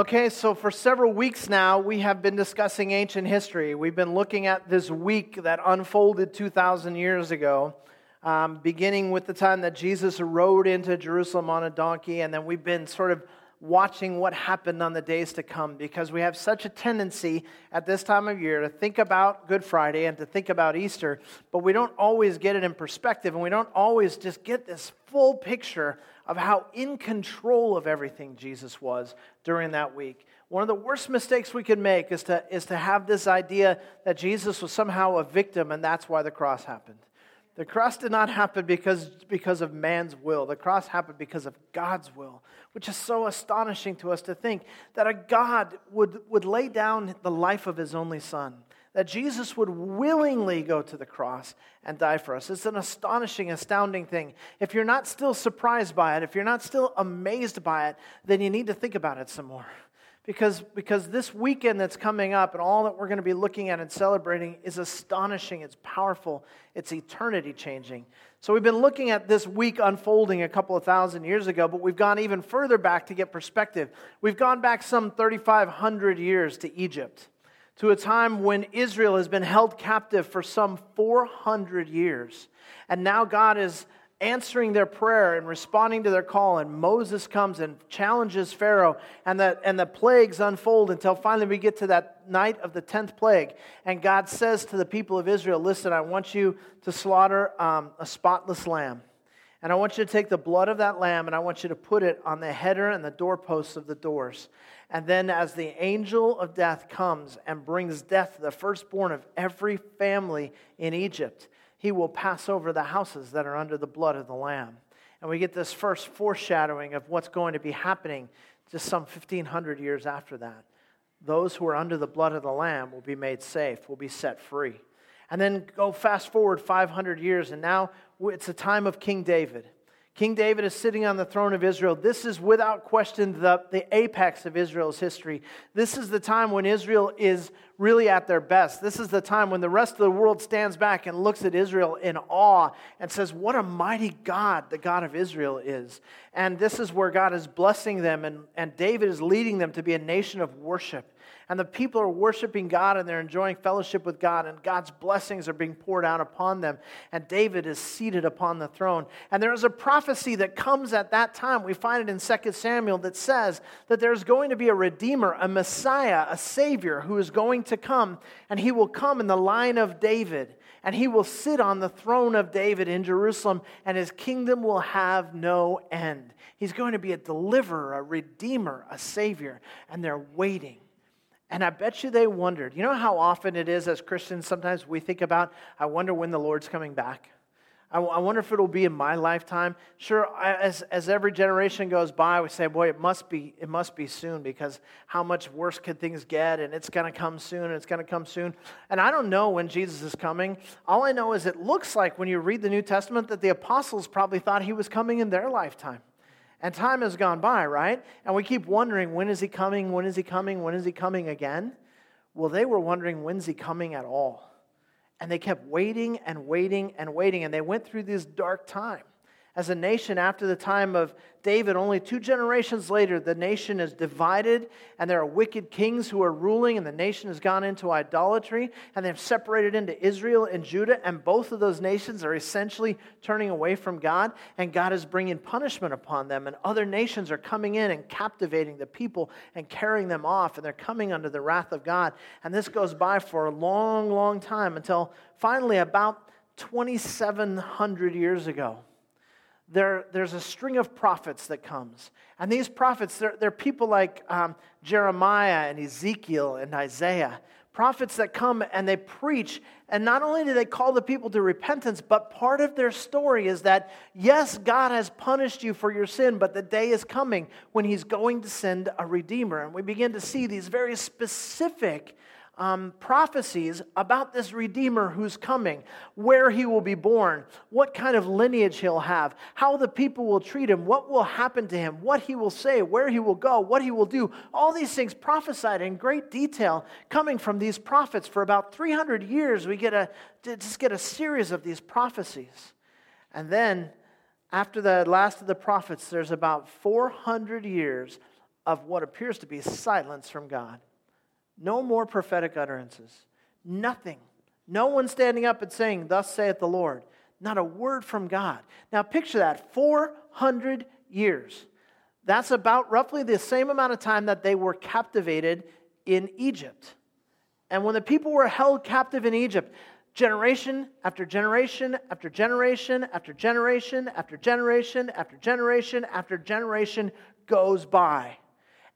Okay, so for several weeks now, we have been discussing ancient history. We've been looking at this week that unfolded 2,000 years ago, um, beginning with the time that Jesus rode into Jerusalem on a donkey, and then we've been sort of watching what happened on the days to come because we have such a tendency at this time of year to think about Good Friday and to think about Easter, but we don't always get it in perspective and we don't always just get this full picture of how in control of everything Jesus was during that week. One of the worst mistakes we could make is to, is to have this idea that Jesus was somehow a victim and that's why the cross happened. The cross did not happen because, because of man's will. The cross happened because of God's will, which is so astonishing to us to think that a God would, would lay down the life of his only son, that Jesus would willingly go to the cross and die for us. It's an astonishing, astounding thing. If you're not still surprised by it, if you're not still amazed by it, then you need to think about it some more because, because this weekend that's coming up and all that we're going to be looking at and celebrating is astonishing, it's powerful, it's eternity changing. So, we've been looking at this week unfolding a couple of thousand years ago, but we've gone even further back to get perspective. We've gone back some 3,500 years to Egypt, to a time when Israel has been held captive for some 400 years. And now God is answering their prayer and responding to their call. And Moses comes and challenges Pharaoh, and the, and the plagues unfold until finally we get to that night of the 10th plague. And God says to the people of Israel, Listen, I want you to slaughter um, a spotless lamb. And I want you to take the blood of that lamb and I want you to put it on the header and the doorposts of the doors. And then, as the angel of death comes and brings death to the firstborn of every family in Egypt, he will pass over the houses that are under the blood of the Lamb. And we get this first foreshadowing of what's going to be happening just some 1,500 years after that. Those who are under the blood of the Lamb will be made safe, will be set free. And then go fast forward 500 years, and now it's a time of King David. King David is sitting on the throne of Israel. This is without question the, the apex of Israel's history. This is the time when Israel is really at their best. This is the time when the rest of the world stands back and looks at Israel in awe and says, What a mighty God the God of Israel is. And this is where God is blessing them, and, and David is leading them to be a nation of worship and the people are worshiping God and they're enjoying fellowship with God, and God's blessings are being poured out upon them. And David is seated upon the throne. And there is a prophecy that comes at that time. We find it in 2 Samuel that says that there's going to be a Redeemer, a Messiah, a Savior who is going to come, and he will come in the line of David. And he will sit on the throne of David in Jerusalem, and his kingdom will have no end. He's going to be a deliverer, a redeemer, a savior, and they're waiting. And I bet you they wondered. You know how often it is as Christians, sometimes we think about, I wonder when the Lord's coming back. I, wonder if it'll be in my lifetime. Sure, as, as every generation goes by, we say, boy, it must be, it must be soon because how much worse could things get? And it's going to come soon, and it's going to come soon. And I don't know when Jesus is coming. All I know is it looks like when you read the New Testament that the apostles probably thought he was coming in their lifetime. And time has gone by, right? And we keep wondering, when is he coming? When is he coming? When is he coming again? Well, they were wondering, when's he coming at all? And they kept waiting and waiting and waiting. And they went through this dark time as a nation after the time of David, only two generations later, the nation is divided, and there are wicked kings who are ruling, and the nation has gone into idolatry, and they've separated into Israel and Judah, and both of those nations are essentially turning away from God, and God is bringing punishment upon them, and other nations are coming in and captivating the people and carrying them off, and they're coming under the wrath of God. And this goes by for a long, long time until finally, about 2,700 years ago there, there's a string of prophets that comes. And these prophets, they're, they're people like um, Jeremiah and Ezekiel and Isaiah. Prophets that come and they preach. And not only do they call the people to repentance, but part of their story is that, yes, God has punished you for your sin, but the day is coming when He's going to send a Redeemer. And we begin to see these very specific um, prophecies about this Redeemer who's coming, where he will be born, what kind of lineage he'll have, how the people will treat him, what will happen to him, what he will say, where he will go, what he will do. All these things prophesied in great detail coming from these prophets. For about 300 years, we get a, just get a series of these prophecies. And then, after the last of the prophets, there's about 400 years of what appears to be silence from God. No more prophetic utterances. Nothing. No one standing up and saying, Thus saith the Lord. Not a word from God. Now picture that 400 years. That's about roughly the same amount of time that they were captivated in Egypt. And when the people were held captive in Egypt, generation after generation after generation after generation after generation after generation after generation goes by.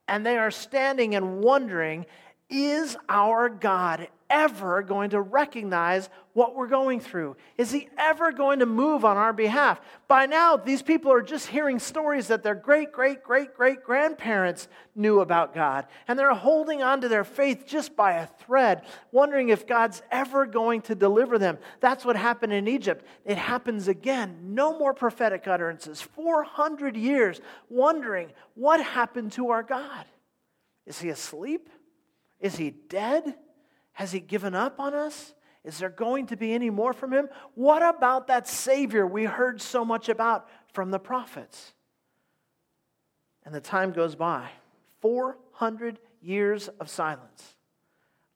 And they are standing and wondering is our God ever going to recognize what we're going through? Is he ever going to move on our behalf? By now, these people are just hearing stories that their great, great, great, great grandparents knew about God. And they're holding on to their faith just by a thread, wondering if God's ever going to deliver them. That's what happened in Egypt. It happens again. No more prophetic utterances. 400 years wondering what happened to our God. Is he asleep? Is he dead? Has he given up on us? Is there going to be any more from him? What about that Savior we heard so much about from the prophets? And the time goes by 400 years of silence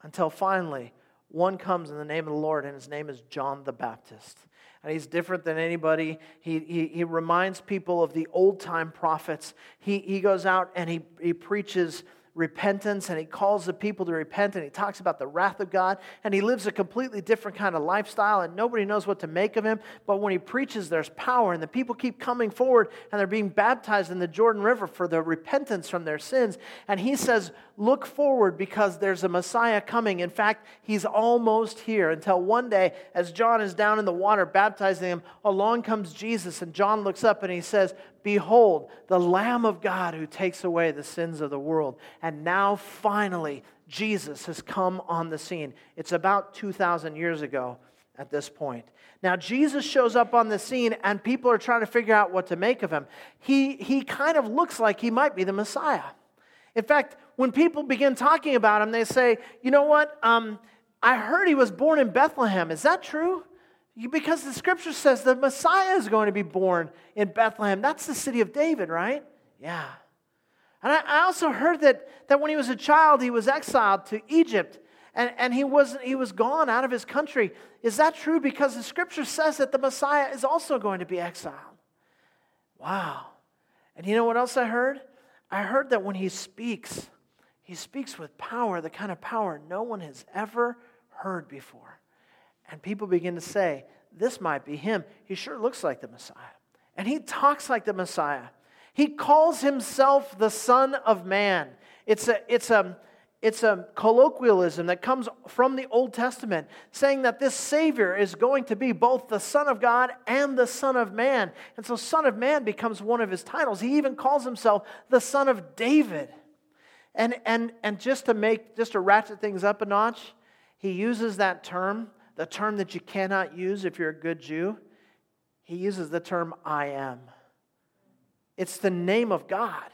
until finally one comes in the name of the Lord, and his name is John the Baptist. And he's different than anybody. He, he, he reminds people of the old time prophets. He, he goes out and he, he preaches repentance and he calls the people to repent and he talks about the wrath of God and he lives a completely different kind of lifestyle and nobody knows what to make of him. But when he preaches, there's power and the people keep coming forward and they're being baptized in the Jordan River for the repentance from their sins. And he says, Look forward because there's a Messiah coming. In fact, he's almost here until one day, as John is down in the water baptizing him, along comes Jesus and John looks up and he says, Behold, the Lamb of God who takes away the sins of the world. And now, finally, Jesus has come on the scene. It's about 2,000 years ago at this point. Now, Jesus shows up on the scene, and people are trying to figure out what to make of him. He, he kind of looks like he might be the Messiah. In fact, when people begin talking about him, they say, You know what? Um, I heard he was born in Bethlehem. Is that true? Because the scripture says the Messiah is going to be born in Bethlehem. That's the city of David, right? Yeah. And I, also heard that, that when he was a child, he was exiled to Egypt and, and he, was, he was gone out of his country. Is that true? Because the scripture says that the Messiah is also going to be exiled. Wow. And you know what else I heard? I heard that when he speaks, he speaks with power, the kind of power no one has ever heard before. And people begin to say, This might be him. He sure looks like the Messiah. And he talks like the Messiah. He calls himself the Son of Man. It's a, it's a, it's a colloquialism that comes from the Old Testament, saying that this Savior is going to be both the Son of God and the Son of Man. And so, Son of Man becomes one of his titles. He even calls himself the Son of David. And, and, and just to make, just to ratchet things up a notch, he uses that term the term that you cannot use if you're a good Jew, he uses the term I am. It's the name of God.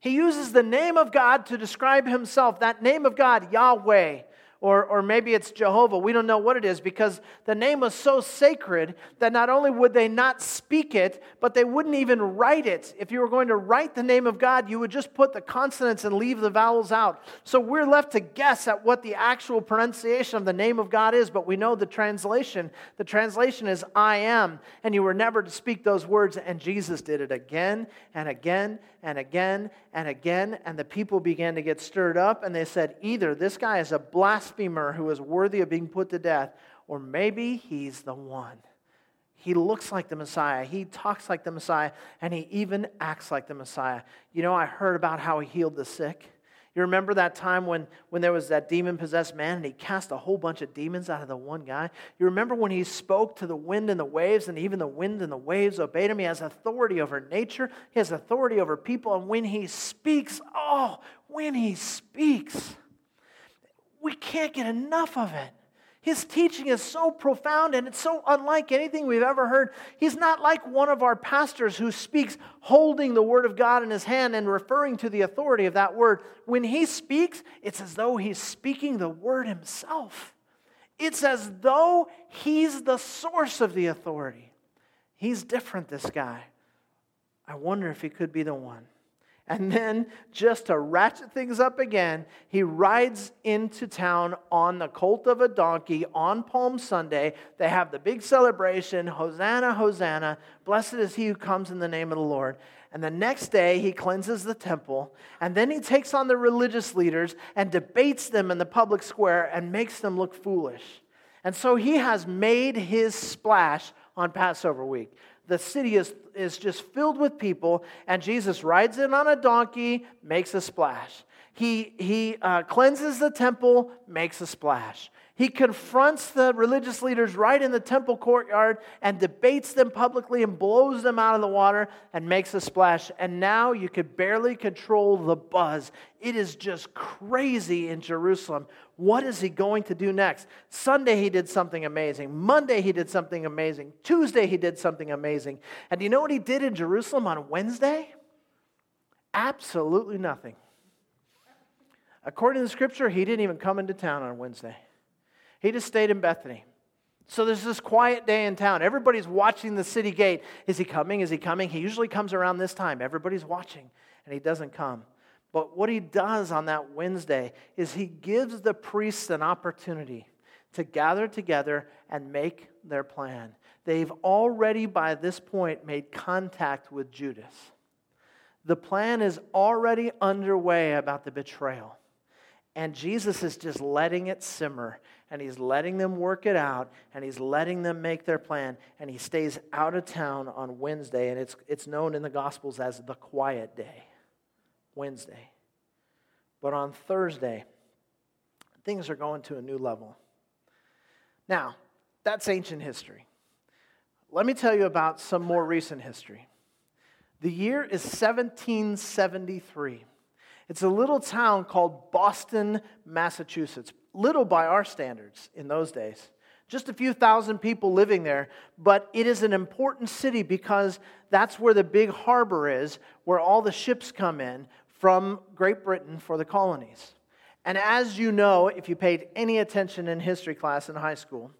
He uses the name of God to describe himself, that name of God, Yahweh or, or maybe it's Jehovah. We don't know what it is because the name was so sacred that not only would they not speak it, but they wouldn't even write it. If you were going to write the name of God, you would just put the consonants and leave the vowels out. So we're left to guess at what the actual pronunciation of the name of God is, but we know the translation. The translation is I am, and you were never to speak those words, and Jesus did it again and again and again and again, and the people began to get stirred up, and they said, either this guy is a blasphemer who is worthy of being put to death, or maybe he's the one. He looks like the Messiah. He talks like the Messiah, and he even acts like the Messiah. You know, I heard about how he healed the sick. You remember that time when, when there was that demon possessed man and he cast a whole bunch of demons out of the one guy? You remember when he spoke to the wind and the waves, and even the wind and the waves obeyed him? He has authority over nature, he has authority over people. And when he speaks, oh, when he speaks, we can't get enough of it. His teaching is so profound and it's so unlike anything we've ever heard. He's not like one of our pastors who speaks holding the word of God in his hand and referring to the authority of that word. When he speaks, it's as though he's speaking the word himself. It's as though he's the source of the authority. He's different, this guy. I wonder if he could be the one. And then, just to ratchet things up again, he rides into town on the colt of a donkey on Palm Sunday. They have the big celebration Hosanna, Hosanna. Blessed is he who comes in the name of the Lord. And the next day, he cleanses the temple. And then he takes on the religious leaders and debates them in the public square and makes them look foolish. And so he has made his splash on Passover week the city is, is just filled with people, and Jesus rides in on a donkey, makes a splash. He, he uh, cleanses the temple, makes a splash. He confronts the religious leaders right in the temple courtyard and debates them publicly and blows them out of the water and makes a splash. And now you could barely control the buzz. It is just crazy in Jerusalem. What is he going to do next? Sunday, he did something amazing. Monday, he did something amazing. Tuesday, he did something amazing. And do you know what he did in Jerusalem on Wednesday? Absolutely nothing. According to the scripture, he didn't even come into town on Wednesday. He just stayed in Bethany. So there's this quiet day in town. Everybody's watching the city gate. Is he coming? Is he coming? He usually comes around this time. Everybody's watching, and he doesn't come. But what he does on that Wednesday is he gives the priests an opportunity to gather together and make their plan. They've already, by this point, made contact with Judas. The plan is already underway about the betrayal. And Jesus is just letting it simmer and he's letting them work it out and he's letting them make their plan and he stays out of town on Wednesday and it's, it's known in the Gospels as the quiet day, Wednesday. But on Thursday, things are going to a new level. Now, that's ancient history. Let me tell you about some more recent history. The year is 1773. It's a little town called Boston, Massachusetts little by our standards in those days. Just a few thousand people living there, but it is an important city because that's where the big harbor is, where all the ships come in from Great Britain for the colonies. And as you know, if you paid any attention in history class in high school,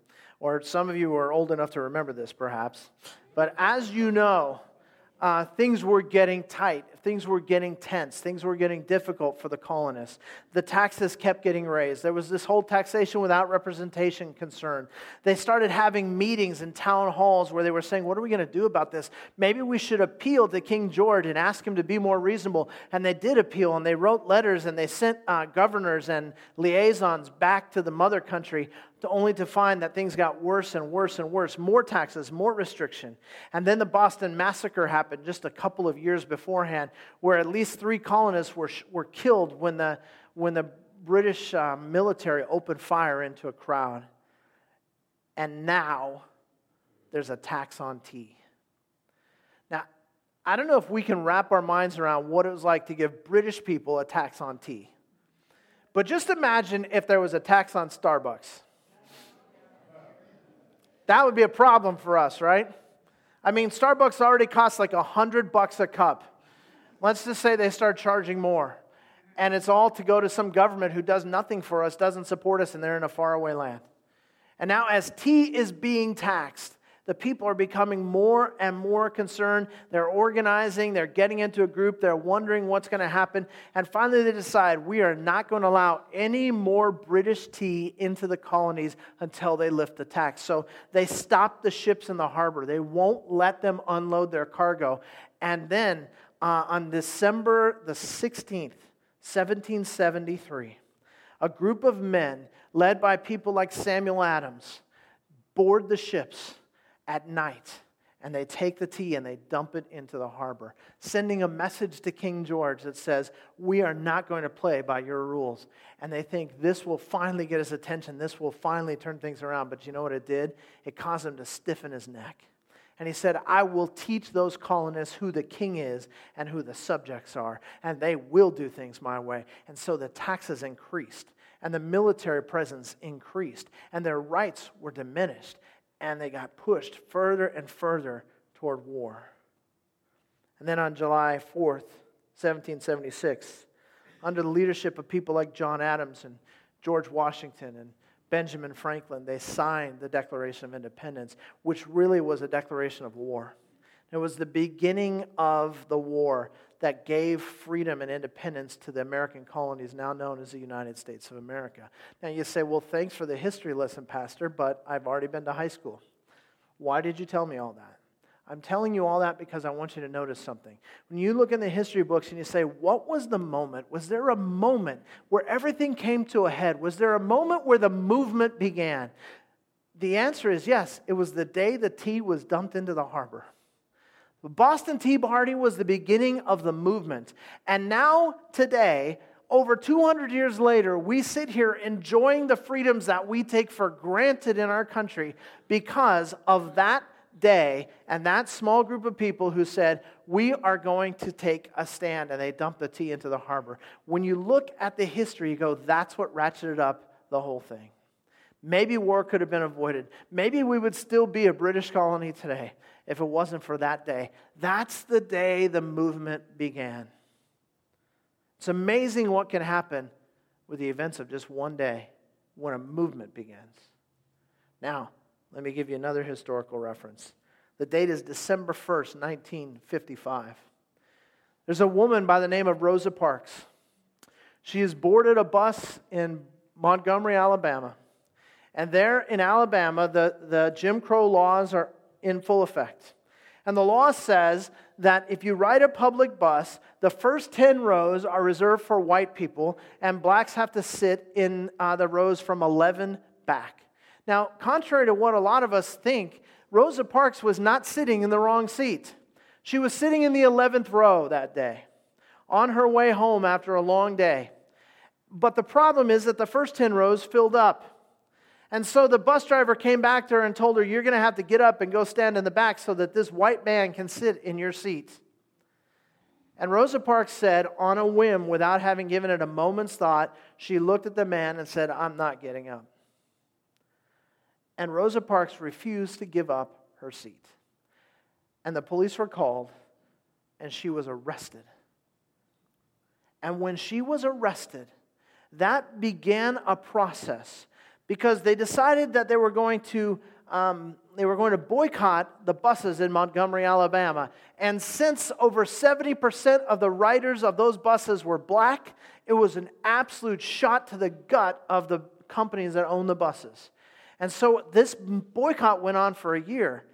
or some of you are old enough to remember this perhaps, but as you know, uh, things were getting tight, things were getting tense, things were getting difficult for the colonists. The taxes kept getting raised. There was this whole taxation without representation concern. They started having meetings in town halls where they were saying, What are we going to do about this? Maybe we should appeal to King George and ask him to be more reasonable. And they did appeal, and they wrote letters, and they sent uh, governors and liaisons back to the mother country to only to find that things got worse and worse and worse more taxes, more restriction. And then the Boston Massacre happened just a couple of years beforehand, where at least three colonists were, were killed when the, when the British uh, military opened fire into a crowd. And now there's a tax on tea. Now, I don't know if we can wrap our minds around what it was like to give British people a tax on tea. But just imagine if there was a tax on Starbucks. That would be a problem for us, right? I mean, Starbucks already costs like a hundred bucks a cup. Let's just say they start charging more. And it's all to go to some government who does nothing for us, doesn't support us, and they're in a faraway land. And now, as tea is being taxed, the people are becoming more and more concerned. They're organizing, they're getting into a group, they're wondering what's going to happen. And finally, they decide we are not going to allow any more British tea into the colonies until they lift the tax. So they stop the ships in the harbor, they won't let them unload their cargo. And then uh, on December the 16th, 1773, a group of men led by people like Samuel Adams board the ships at night and they take the tea and they dump it into the harbor, sending a message to King George that says, We are not going to play by your rules. And they think this will finally get his attention, this will finally turn things around. But you know what it did? It caused him to stiffen his neck. And he said, I will teach those colonists who the king is and who the subjects are, and they will do things my way. And so the taxes increased, and the military presence increased, and their rights were diminished and they got pushed further and further toward war. And then on July 4th, 1776, under the leadership of people like John Adams and George Washington and Benjamin Franklin, they signed the Declaration of Independence, which really was a declaration of war. It was the beginning of the war that gave freedom and independence to the American colonies now known as the United States of America. Now you say, well, thanks for the history lesson, Pastor, but I've already been to high school. Why did you tell me all that? I'm telling you all that because I want you to notice something. When you look in the history books and you say, What was the moment? Was there a moment where everything came to a head? Was there a moment where the movement began? The answer is yes. It was the day the tea was dumped into the harbor. Boston Tea Party was the beginning of the movement. And now, today, over 200 years later, we sit here enjoying the freedoms that we take for granted in our country because of that day and that small group of people who said, We are going to take a stand, and they dumped the tea into the harbor. When you look at the history, you go, That's what ratcheted up the whole thing. Maybe war could have been avoided. Maybe we would still be a British colony today if it wasn't for that day. That's the day the movement began. It's amazing what can happen with the events of just one day when a movement begins. Now, let me give you another historical reference. The date is December 1st, 1955. There's a woman by the name of Rosa Parks. She has boarded a bus in Montgomery, Alabama. And there in Alabama, the, the Jim Crow laws are in full effect. And the law says that if you ride a public bus, the first 10 rows are reserved for white people, and blacks have to sit in uh, the rows from 11 back. Now, contrary to what a lot of us think, Rosa Parks was not sitting in the wrong seat. She was sitting in the 11th row that day, on her way home after a long day. But the problem is that the first 10 rows filled up. And so the bus driver came back to her and told her, You're going to have to get up and go stand in the back so that this white man can sit in your seat. And Rosa Parks said, on a whim, without having given it a moment's thought, she looked at the man and said, I'm not getting up and Rosa Parks refused to give up her seat. And the police were called, and she was arrested. And when she was arrested, that began a process because they decided that they were going to um, they were going to boycott the buses in Montgomery, Alabama. And since over 70% of the riders of those buses were black, it was an absolute shot to the gut of the companies that own the buses. And so this boycott went on for a year.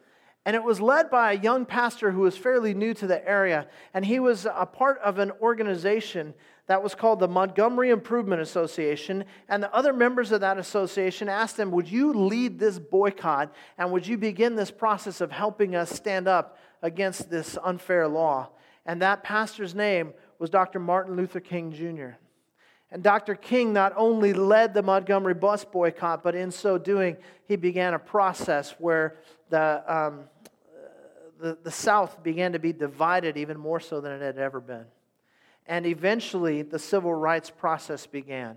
And it was led by a young pastor who was fairly new to the area. And he was a part of an organization that was called the Montgomery Improvement Association. And the other members of that association asked them, Would you lead this boycott? And would you begin this process of helping us stand up against this unfair law? And that pastor's name was Dr. Martin Luther King Jr. And Dr. King not only led the Montgomery bus boycott, but in so doing, he began a process where the, um, the, the South began to be divided even more so than it had ever been. And eventually, the civil rights process began.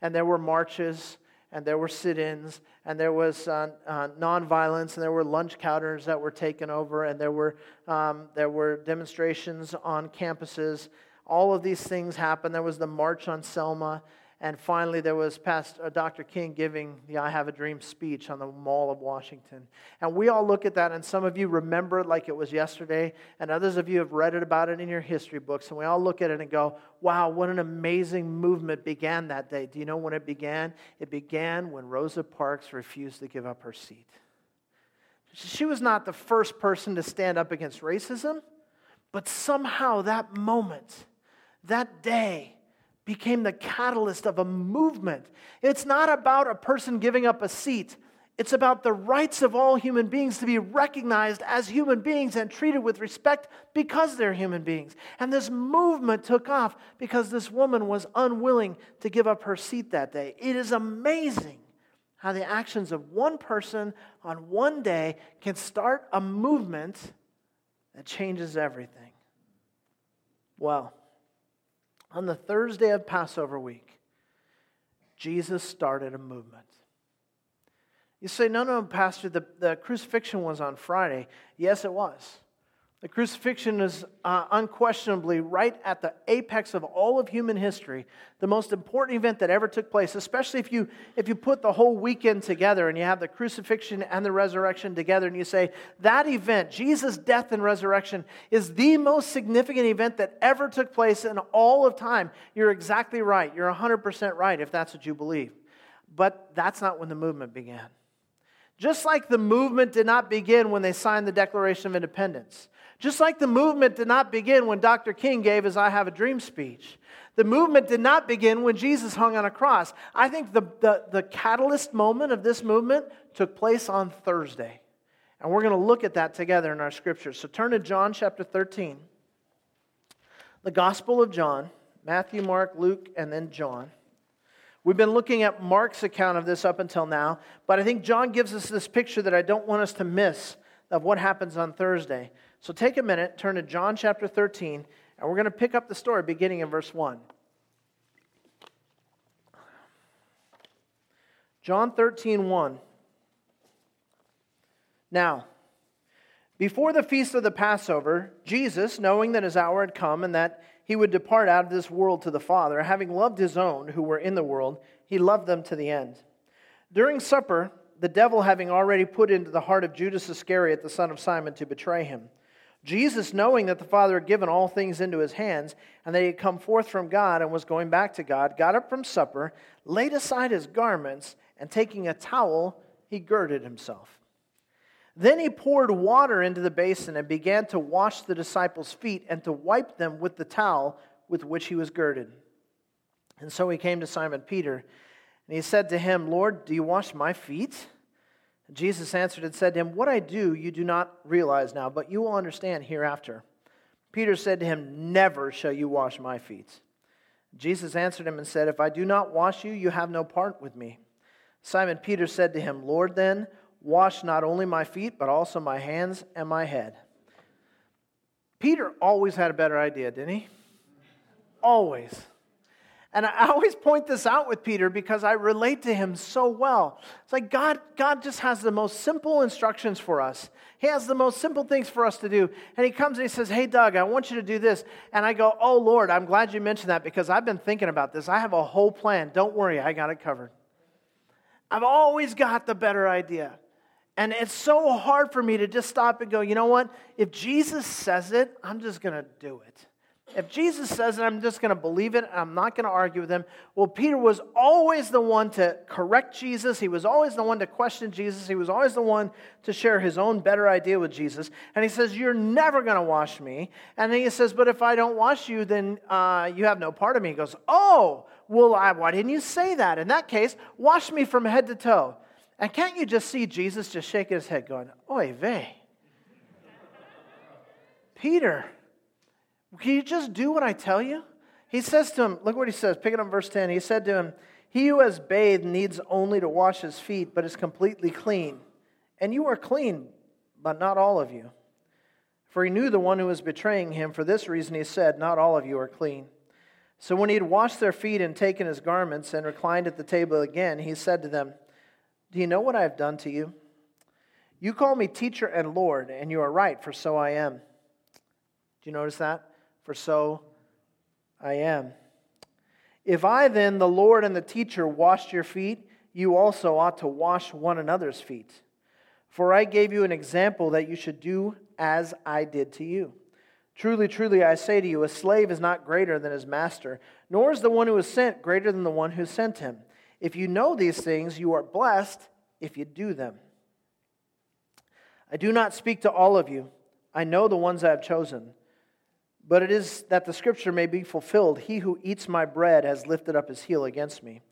And there were marches, and there were sit ins, and there was uh, uh, nonviolence, and there were lunch counters that were taken over, and there were, um, there were demonstrations on campuses all of these things happened. There was the March on Selma. And finally, there was Pastor, uh, Dr. King giving the I Have a Dream speech on the Mall of Washington. And we all look at that, and some of you remember it like it was yesterday, and others of you have read it about it in your history books. And we all look at it and go, wow, what an amazing movement began that day. Do you know when it began? It began when Rosa Parks refused to give up her seat. She was not the first person to stand up against racism, but somehow that moment, that day became the catalyst of a movement. It's not about a person giving up a seat. It's about the rights of all human beings to be recognized as human beings and treated with respect because they're human beings. And this movement took off because this woman was unwilling to give up her seat that day. It is amazing how the actions of one person on one day can start a movement that changes everything. Well, on the Thursday of Passover week, Jesus started a movement. You say, no, no, Pastor, the, the crucifixion was on Friday. Yes, it was. The crucifixion is uh, unquestionably right at the apex of all of human history, the most important event that ever took place, especially if you, if you put the whole weekend together and you have the crucifixion and the resurrection together and you say, that event, Jesus' death and resurrection, is the most significant event that ever took place in all of time. You're exactly right. You're 100% right if that's what you believe. But that's not when the movement began. Just like the movement did not begin when they signed the Declaration of Independence. Just like the movement did not begin when Dr. King gave his I Have a Dream speech. The movement did not begin when Jesus hung on a cross. I think the, the, the catalyst moment of this movement took place on Thursday. And we're going to look at that together in our scriptures. So turn to John chapter 13. The Gospel of John, Matthew, Mark, Luke, and then John. We've been looking at Mark's account of this up until now, but I think John gives us this picture that I don't want us to miss of what happens on Thursday. So take a minute, turn to John chapter 13, and we're going to pick up the story beginning in verse 1. John 13, 1. Now, before the feast of the Passover, Jesus, knowing that his hour had come and that he would depart out of this world to the Father, having loved his own who were in the world, he loved them to the end. During supper, the devil having already put into the heart of Judas Iscariot, the son of Simon, to betray him. Jesus, knowing that the Father had given all things into his hands, and that he had come forth from God and was going back to God, got up from supper, laid aside his garments, and taking a towel, he girded himself. Then he poured water into the basin and began to wash the disciples' feet and to wipe them with the towel with which he was girded. And so he came to Simon Peter, and he said to him, Lord, do you wash my feet? Jesus answered and said to him, What I do you do not realize now, but you will understand hereafter. Peter said to him, Never shall you wash my feet. Jesus answered him and said, If I do not wash you, you have no part with me. Simon Peter said to him, Lord, then, wash not only my feet, but also my hands and my head. Peter always had a better idea, didn't he? Always. And I always point this out with Peter because I relate to him so well. It's like God, God just has the most simple instructions for us. He has the most simple things for us to do. And he comes and he says, Hey, Doug, I want you to do this. And I go, Oh, Lord, I'm glad you mentioned that because I've been thinking about this. I have a whole plan. Don't worry, I got it covered. I've always got the better idea. And it's so hard for me to just stop and go, you know what? If Jesus says it, I'm just going to do it. If Jesus says it, I'm just going to believe it. And I'm not going to argue with him. Well, Peter was always the one to correct Jesus. He was always the one to question Jesus. He was always the one to share his own better idea with Jesus. And he says, You're never going to wash me. And then he says, But if I don't wash you, then uh, you have no part of me. He goes, Oh, well, I, why didn't you say that? In that case, wash me from head to toe. And can't you just see Jesus just shaking his head, going, Oy vey. Peter, can you just do what I tell you? He says to him, look what he says, pick it up verse 10. He said to him, He who has bathed needs only to wash his feet, but is completely clean. And you are clean, but not all of you. For he knew the one who was betraying him. For this reason he said, Not all of you are clean. So when he had washed their feet and taken his garments and reclined at the table again, he said to them, do you know what I have done to you? You call me teacher and Lord, and you are right, for so I am. Do you notice that? For so I am. If I then, the Lord and the teacher, washed your feet, you also ought to wash one another's feet. For I gave you an example that you should do as I did to you. Truly, truly, I say to you, a slave is not greater than his master, nor is the one who is sent greater than the one who sent him. If you know these things, you are blessed if you do them. I do not speak to all of you. I know the ones I have chosen. But it is that the scripture may be fulfilled He who eats my bread has lifted up his heel against me.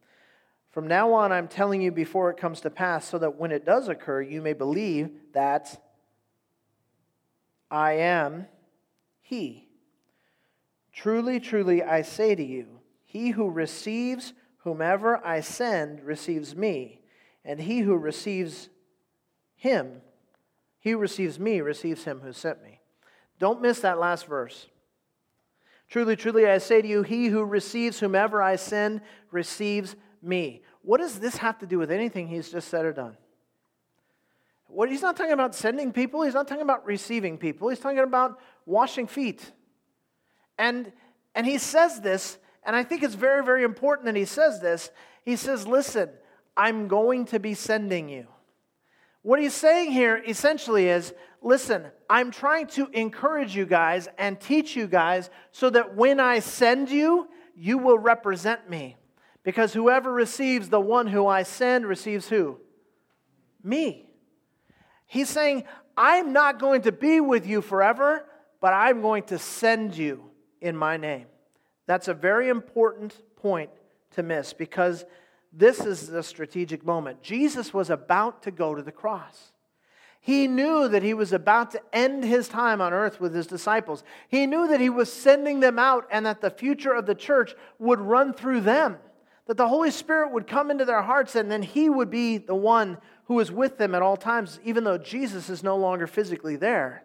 From now on, I'm telling you before it comes to pass, so that when it does occur, you may believe that I am He. Truly, truly, I say to you, he who receives Whomever I send receives me, and he who receives him, he receives me, receives him who sent me. Don't miss that last verse. Truly, truly, I say to you, he who receives whomever I send receives me. What does this have to do with anything he's just said or done? What, he's not talking about sending people, he's not talking about receiving people, he's talking about washing feet. And, and he says this, and I think it's very, very important that he says this. He says, Listen, I'm going to be sending you. What he's saying here essentially is listen, I'm trying to encourage you guys and teach you guys so that when I send you, you will represent me. Because whoever receives the one who I send receives who? Me. He's saying, I'm not going to be with you forever, but I'm going to send you in my name. That's a very important point to miss because this is the strategic moment. Jesus was about to go to the cross. He knew that he was about to end his time on earth with his disciples. He knew that he was sending them out and that the future of the church would run through them, that the Holy Spirit would come into their hearts and then he would be the one who is with them at all times, even though Jesus is no longer physically there.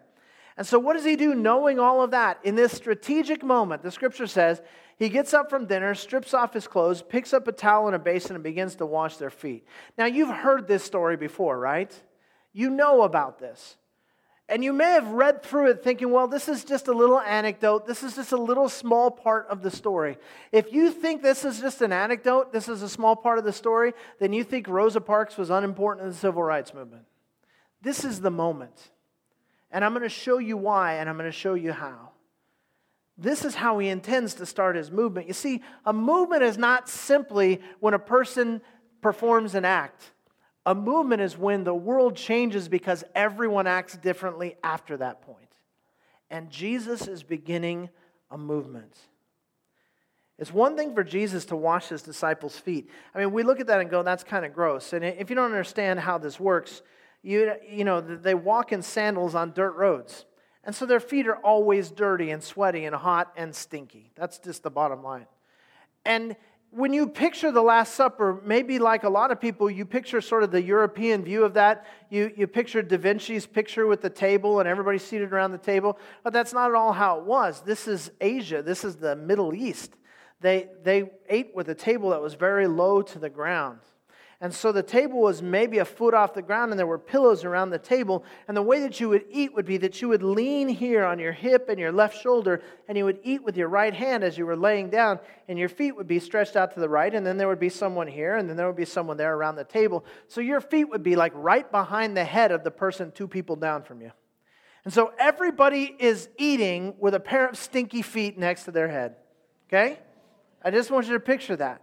And so, what does he do knowing all of that? In this strategic moment, the scripture says, he gets up from dinner, strips off his clothes, picks up a towel and a basin, and begins to wash their feet. Now, you've heard this story before, right? You know about this. And you may have read through it thinking, well, this is just a little anecdote. This is just a little small part of the story. If you think this is just an anecdote, this is a small part of the story, then you think Rosa Parks was unimportant in the civil rights movement. This is the moment. And I'm going to show you why, and I'm going to show you how. This is how he intends to start his movement. You see, a movement is not simply when a person performs an act. A movement is when the world changes because everyone acts differently after that point. And Jesus is beginning a movement. It's one thing for Jesus to wash his disciples' feet. I mean, we look at that and go, that's kind of gross. And if you don't understand how this works, you, you know, they walk in sandals on dirt roads. And so their feet are always dirty and sweaty and hot and stinky. That's just the bottom line. And when you picture the Last Supper, maybe like a lot of people, you picture sort of the European view of that. You, you picture Da Vinci's picture with the table and everybody seated around the table. But that's not at all how it was. This is Asia, this is the Middle East. They, they ate with a table that was very low to the ground. And so the table was maybe a foot off the ground, and there were pillows around the table. And the way that you would eat would be that you would lean here on your hip and your left shoulder, and you would eat with your right hand as you were laying down, and your feet would be stretched out to the right, and then there would be someone here, and then there would be someone there around the table. So your feet would be like right behind the head of the person two people down from you. And so everybody is eating with a pair of stinky feet next to their head. Okay? I just want you to picture that.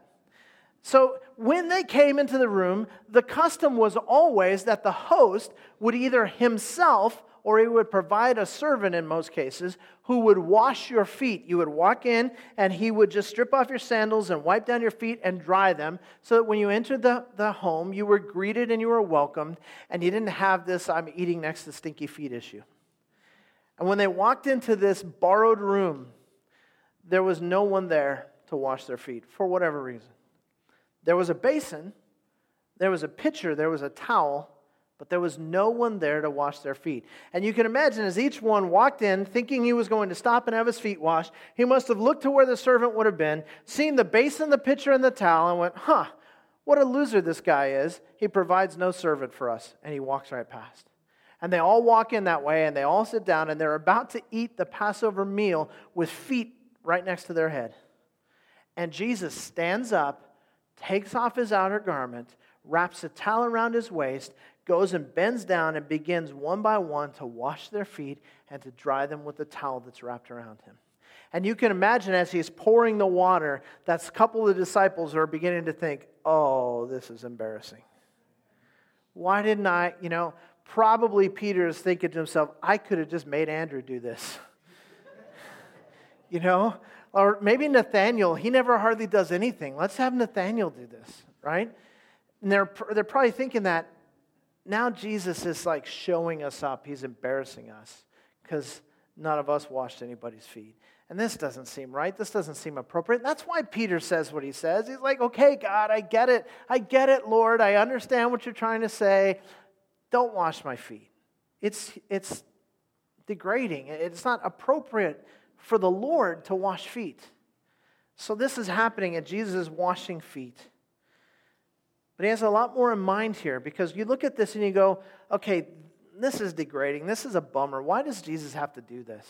So when they came into the room, the custom was always that the host would either himself or he would provide a servant in most cases who would wash your feet. You would walk in and he would just strip off your sandals and wipe down your feet and dry them so that when you entered the, the home, you were greeted and you were welcomed and you didn't have this I'm eating next to stinky feet issue. And when they walked into this borrowed room, there was no one there to wash their feet for whatever reason. There was a basin, there was a pitcher, there was a towel, but there was no one there to wash their feet. And you can imagine as each one walked in thinking he was going to stop and have his feet washed, he must have looked to where the servant would have been, seen the basin, the pitcher, and the towel, and went, huh, what a loser this guy is. He provides no servant for us. And he walks right past. And they all walk in that way and they all sit down and they're about to eat the Passover meal with feet right next to their head. And Jesus stands up takes off his outer garment, wraps a towel around his waist, goes and bends down and begins one by one to wash their feet and to dry them with the towel that's wrapped around him. And you can imagine as he's pouring the water, that a couple of disciples are beginning to think, oh, this is embarrassing. Why didn't I, you know, probably Peter is thinking to himself, I could have just made Andrew do this. you know, or maybe Nathaniel, he never hardly does anything. Let's have Nathaniel do this, right? And they're, they're probably thinking that now Jesus is like showing us up. He's embarrassing us because none of us washed anybody's feet. And this doesn't seem right. This doesn't seem appropriate. And that's why Peter says what he says. He's like, okay, God, I get it. I get it, Lord. I understand what you're trying to say. Don't wash my feet. It's, it's degrading, it's not appropriate for the Lord to wash feet. So this is happening, at Jesus washing feet. But he has a lot more in mind here because you look at this and you go, okay, this is degrading. This is a bummer. Why does Jesus have to do this?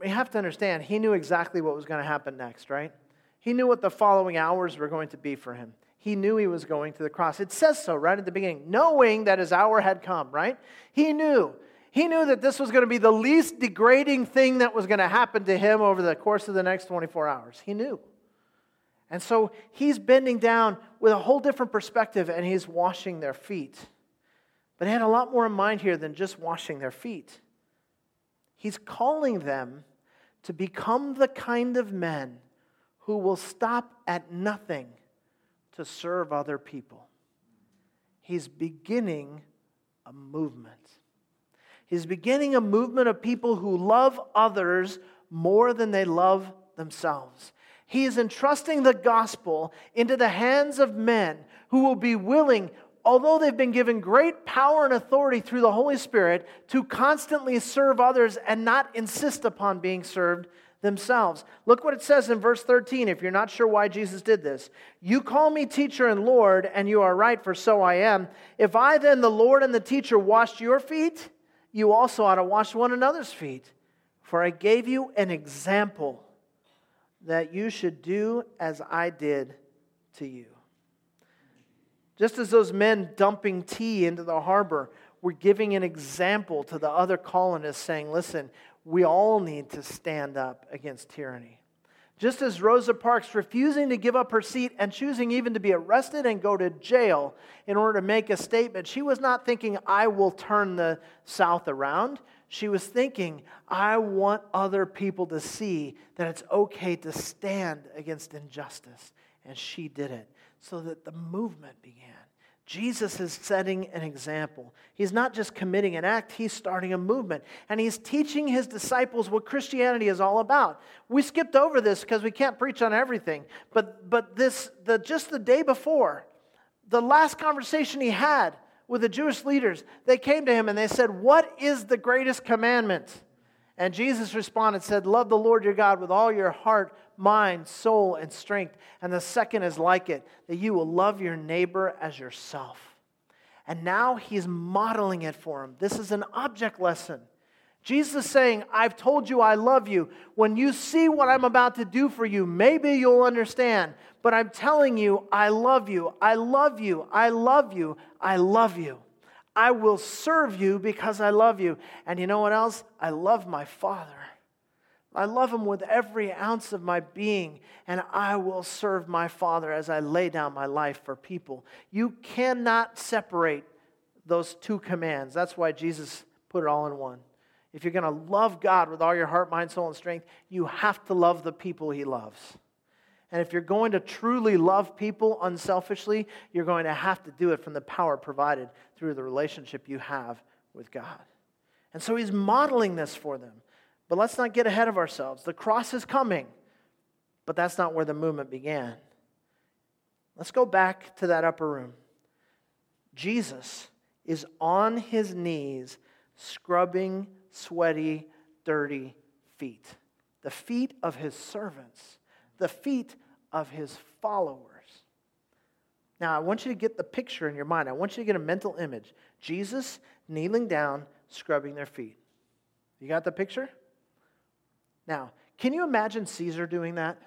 We have to understand, he knew exactly what was going to happen next, right? He knew what the following hours were going to be for him. He knew he was going to the cross. It says so right at the beginning, knowing that his hour had come, right? He knew. He knew that this was going to be the least degrading thing that was going to happen to him over the course of the next 24 hours. He knew. And so he's bending down with a whole different perspective and he's washing their feet. But he had a lot more in mind here than just washing their feet. He's calling them to become the kind of men who will stop at nothing to serve other people. He's beginning a movement. He's beginning a movement of people who love others more than they love themselves. He is entrusting the gospel into the hands of men who will be willing, although they've been given great power and authority through the Holy Spirit, to constantly serve others and not insist upon being served themselves. Look what it says in verse 13 if you're not sure why Jesus did this. You call me teacher and Lord, and you are right, for so I am. If I then, the Lord and the teacher, washed your feet, you also ought to wash one another's feet. For I gave you an example that you should do as I did to you. Just as those men dumping tea into the harbor were giving an example to the other colonists, saying, Listen, we all need to stand up against tyranny. Just as Rosa Parks refusing to give up her seat and choosing even to be arrested and go to jail in order to make a statement, she was not thinking, I will turn the South around. She was thinking, I want other people to see that it's okay to stand against injustice. And she did it so that the movement began. Jesus is setting an example. He's not just committing an act, he's starting a movement. And he's teaching his disciples what Christianity is all about. We skipped over this because we can't preach on everything. But, but this, the, just the day before, the last conversation he had with the Jewish leaders, they came to him and they said, What is the greatest commandment? And Jesus responded, said, Love the Lord your God with all your heart, mind, soul, and strength. And the second is like it, that you will love your neighbor as yourself. And now he's modeling it for him. This is an object lesson. Jesus saying, I've told you I love you. When you see what I'm about to do for you, maybe you'll understand. But I'm telling you, I love you. I love you. I love you. I love you. I will serve you because I love you. And you know what else? I love my Father. I love him with every ounce of my being, and I will serve my Father as I lay down my life for people. You cannot separate those two commands. That's why Jesus put it all in one. If you're going to love God with all your heart, mind, soul, and strength, you have to love the people he loves. And if you're going to truly love people unselfishly, you're going to have to do it from the power provided through the relationship you have with God. And so he's modeling this for them. But let's not get ahead of ourselves. The cross is coming, but that's not where the movement began. Let's go back to that upper room. Jesus is on his knees, scrubbing sweaty, dirty feet. The feet of his servants, the feet of his followers. Now, I want you to get the picture in your mind. I want you to get a mental image. Jesus kneeling down, scrubbing their feet. You got the picture? Now, can you imagine Caesar doing that?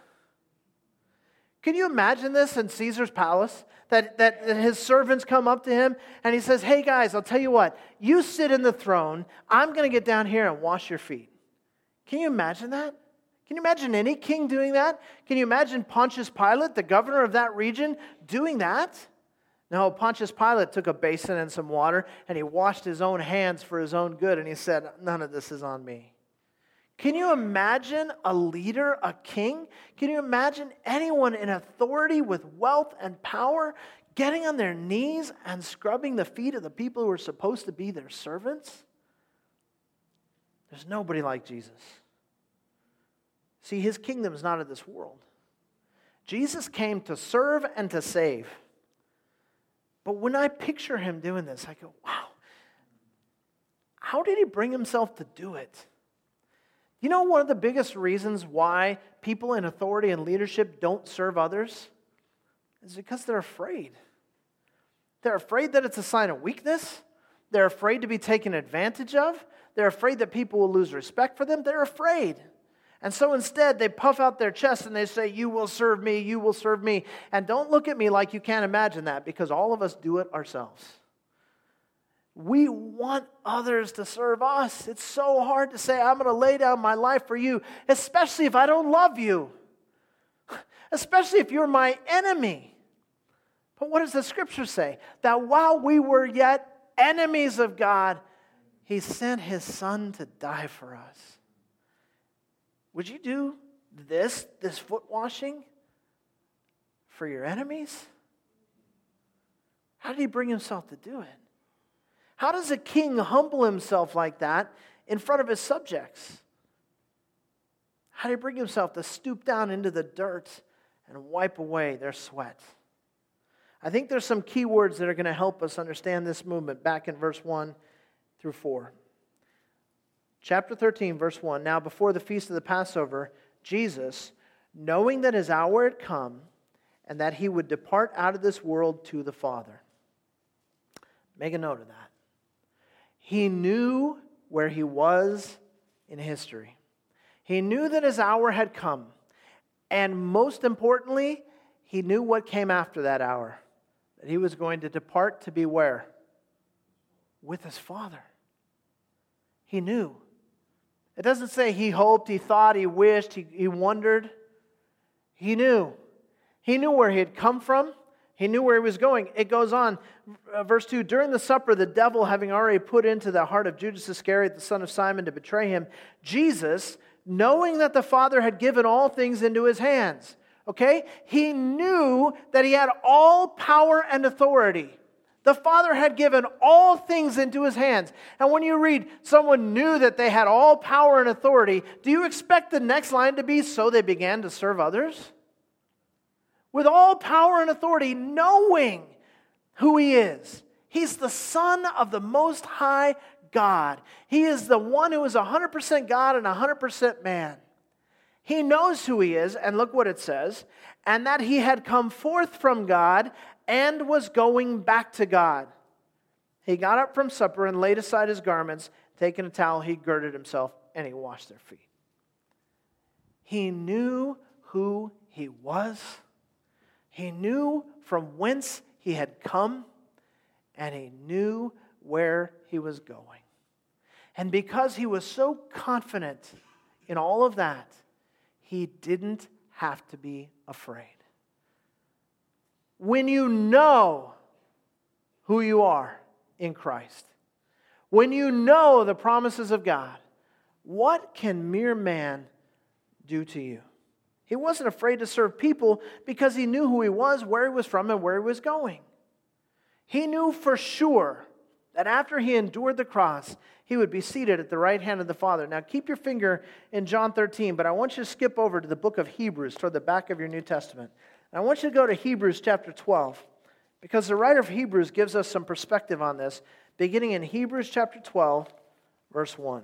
Can you imagine this in Caesar's palace? That, that, that, his servants come up to him and he says, Hey guys, I'll tell you what, you sit in the throne. I'm going to get down here and wash your feet. Can you imagine that? Can you imagine any king doing that? Can you imagine Pontius Pilate, the governor of that region, doing that? No, Pontius Pilate took a basin and some water and he washed his own hands for his own good and he said, None of this is on me. Can you imagine a leader, a king? Can you imagine anyone in authority with wealth and power getting on their knees and scrubbing the feet of the people who are supposed to be their servants? There's nobody like Jesus. See, his kingdom is not of this world. Jesus came to serve and to save. But when I picture him doing this, I go, wow, how did he bring himself to do it? You know, one of the biggest reasons why people in authority and leadership don't serve others is because they're afraid. They're afraid that it's a sign of weakness. They're afraid to be taken advantage of. They're afraid that people will lose respect for them. They're afraid. And so instead, they puff out their chest and they say, You will serve me, you will serve me. And don't look at me like you can't imagine that because all of us do it ourselves. We want others to serve us. It's so hard to say, I'm going to lay down my life for you, especially if I don't love you, especially if you're my enemy. But what does the scripture say? That while we were yet enemies of God, he sent his son to die for us. Would you do this, this foot washing, for your enemies? How did he bring himself to do it? How does a king humble himself like that in front of his subjects? How did he bring himself to stoop down into the dirt and wipe away their sweat? I think there's some key words that are going to help us understand this movement back in verse 1 through 4. Chapter 13, verse 1 Now, before the feast of the Passover, Jesus, knowing that his hour had come and that he would depart out of this world to the Father. Make a note of that. He knew where he was in history, he knew that his hour had come. And most importantly, he knew what came after that hour that he was going to depart to be where? With his Father. He knew. It doesn't say he hoped, he thought, he wished, he, he wondered. He knew. He knew where he had come from. He knew where he was going. It goes on, uh, verse 2 During the supper, the devil having already put into the heart of Judas Iscariot, the son of Simon, to betray him, Jesus, knowing that the Father had given all things into his hands, okay, he knew that he had all power and authority. The Father had given all things into his hands. And when you read, someone knew that they had all power and authority, do you expect the next line to be, so they began to serve others? With all power and authority, knowing who he is. He's the Son of the Most High God. He is the one who is 100% God and 100% man. He knows who he is, and look what it says, and that he had come forth from God and was going back to God. He got up from supper and laid aside his garments. Taking a towel, he girded himself and he washed their feet. He knew who he was, he knew from whence he had come, and he knew where he was going. And because he was so confident in all of that, he didn't have to be afraid when you know who you are in Christ, when you know the promises of God, what can mere man do to you? He wasn't afraid to serve people because he knew who he was, where he was from, and where he was going. He knew for sure that after he endured the cross, he would be seated at the right hand of the Father. Now, keep your finger in John 13, but I want you to skip over to the book of Hebrews toward the back of your New Testament. And I want you to go to Hebrews chapter 12 because the writer of Hebrews gives us some perspective on this, beginning in Hebrews chapter 12, verse 1.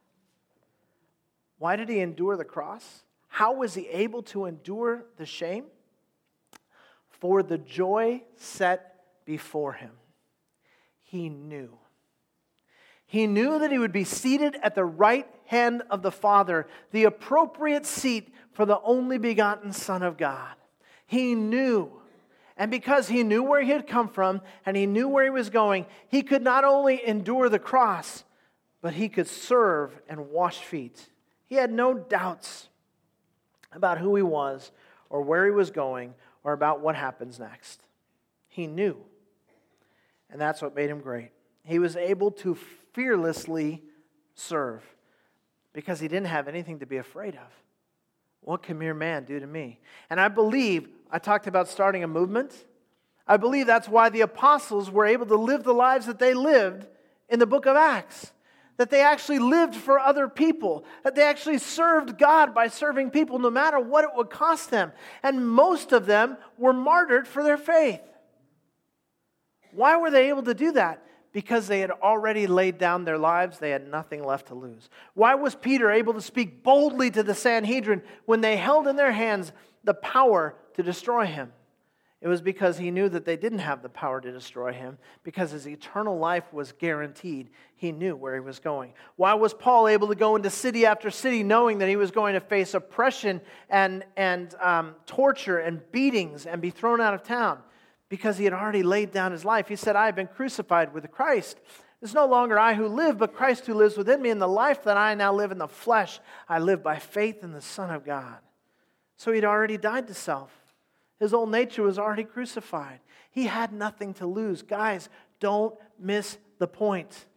Why did he endure the cross? How was he able to endure the shame? For the joy set before him. He knew. He knew that he would be seated at the right hand of the Father, the appropriate seat for the only begotten Son of God. He knew. And because he knew where he had come from and he knew where he was going, he could not only endure the cross, but he could serve and wash feet. He had no doubts about who he was or where he was going or about what happens next. He knew. And that's what made him great. He was able to fearlessly serve because he didn't have anything to be afraid of. What can mere man do to me? And I believe, I talked about starting a movement. I believe that's why the apostles were able to live the lives that they lived in the book of Acts. That they actually lived for other people, that they actually served God by serving people no matter what it would cost them. And most of them were martyred for their faith. Why were they able to do that? Because they had already laid down their lives, they had nothing left to lose. Why was Peter able to speak boldly to the Sanhedrin when they held in their hands the power to destroy him? It was because he knew that they didn't have the power to destroy him, because his eternal life was guaranteed. He knew where he was going. Why was Paul able to go into city after city knowing that he was going to face oppression and, and um, torture and beatings and be thrown out of town? because he had already laid down his life. He said, I have been crucified with Christ. It's no longer I who live, but Christ who lives within me. In the life that I now live in the flesh, I live by faith in the Son of God. So he'd already died to self. His old nature was already crucified. He had nothing to lose. Guys, don't miss the point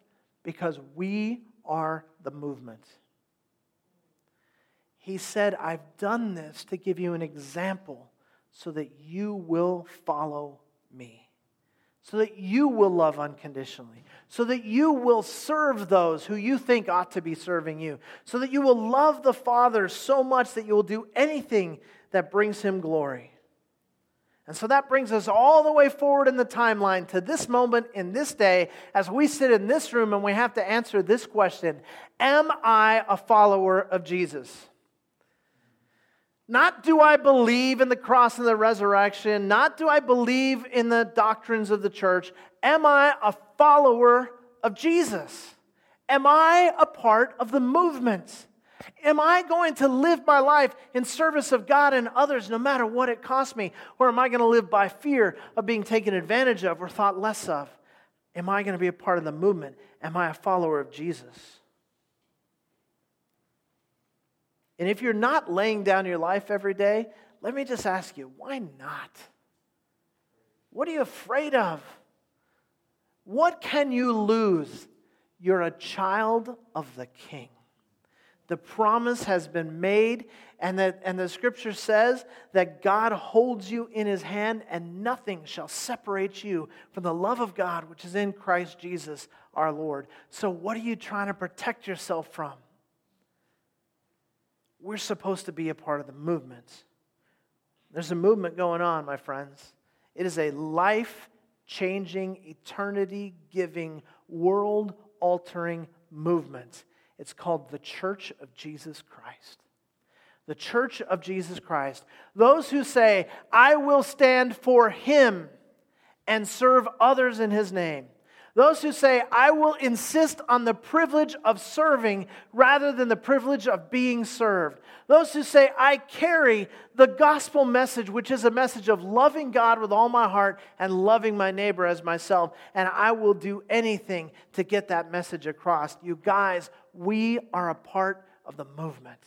because we are the movement. He said, I've done this to give you an example so that you will follow me, so that you will love unconditionally, so that you will serve those who you think ought to be serving you, so that you will love the Father so much that you will do anything that brings him glory. And so that brings us all the way forward in the timeline to this moment in this day as we sit in this room and we have to answer this question Am I a follower of Jesus? Not do I believe in the cross and the resurrection, not do I believe in the doctrines of the church. Am I a follower of Jesus? Am I a part of the movement? Am I going to live my life in service of God and others no matter what it costs me? Or am I going to live by fear of being taken advantage of or thought less of? Am I going to be a part of the movement? Am I a follower of Jesus? And if you're not laying down your life every day, let me just ask you, why not? What are you afraid of? What can you lose? You're a child of the king. The promise has been made, and, that, and the scripture says that God holds you in his hand, and nothing shall separate you from the love of God which is in Christ Jesus our Lord. So, what are you trying to protect yourself from? we're supposed to be a part of the movement. There's a movement going on, my friends. It is a life changing, eternity giving, world altering movement. It's called the Church of Jesus Christ. The Church of Jesus Christ. Those who say, I will stand for Him and serve others in His name. Those who say, I will insist on the privilege of serving rather than the privilege of being served. Those who say, I carry the gospel message, which is a message of loving God with all my heart and loving my neighbor as myself, and I will do anything to get that message across. You guys, we are a part of the movement.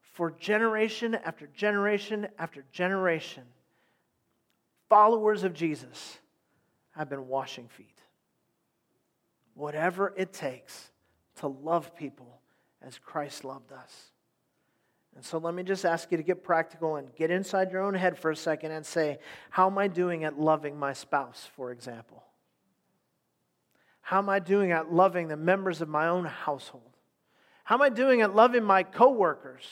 For generation after generation after generation, followers of Jesus have been washing feet whatever it takes to love people as Christ loved us. And so let me just ask you to get practical and get inside your own head for a second and say, How am I doing at loving my spouse, for example? How am I doing at loving the members of my own household? How am I doing at loving my coworkers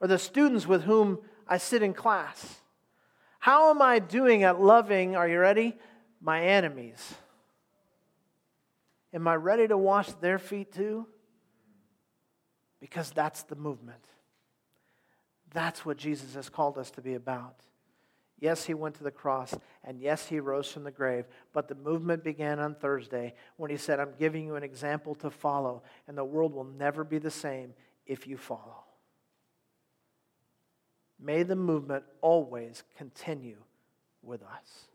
or the students with whom I sit in class? How am I doing at loving, are you ready? My enemies. Am I ready to wash their feet too? Because that's the movement. That's what Jesus has called us to be about. Yes, he went to the cross, and yes, he rose from the grave, but the movement began on Thursday when he said, I'm giving you an example to follow, and the world will never be the same if you follow. May the movement always continue with us.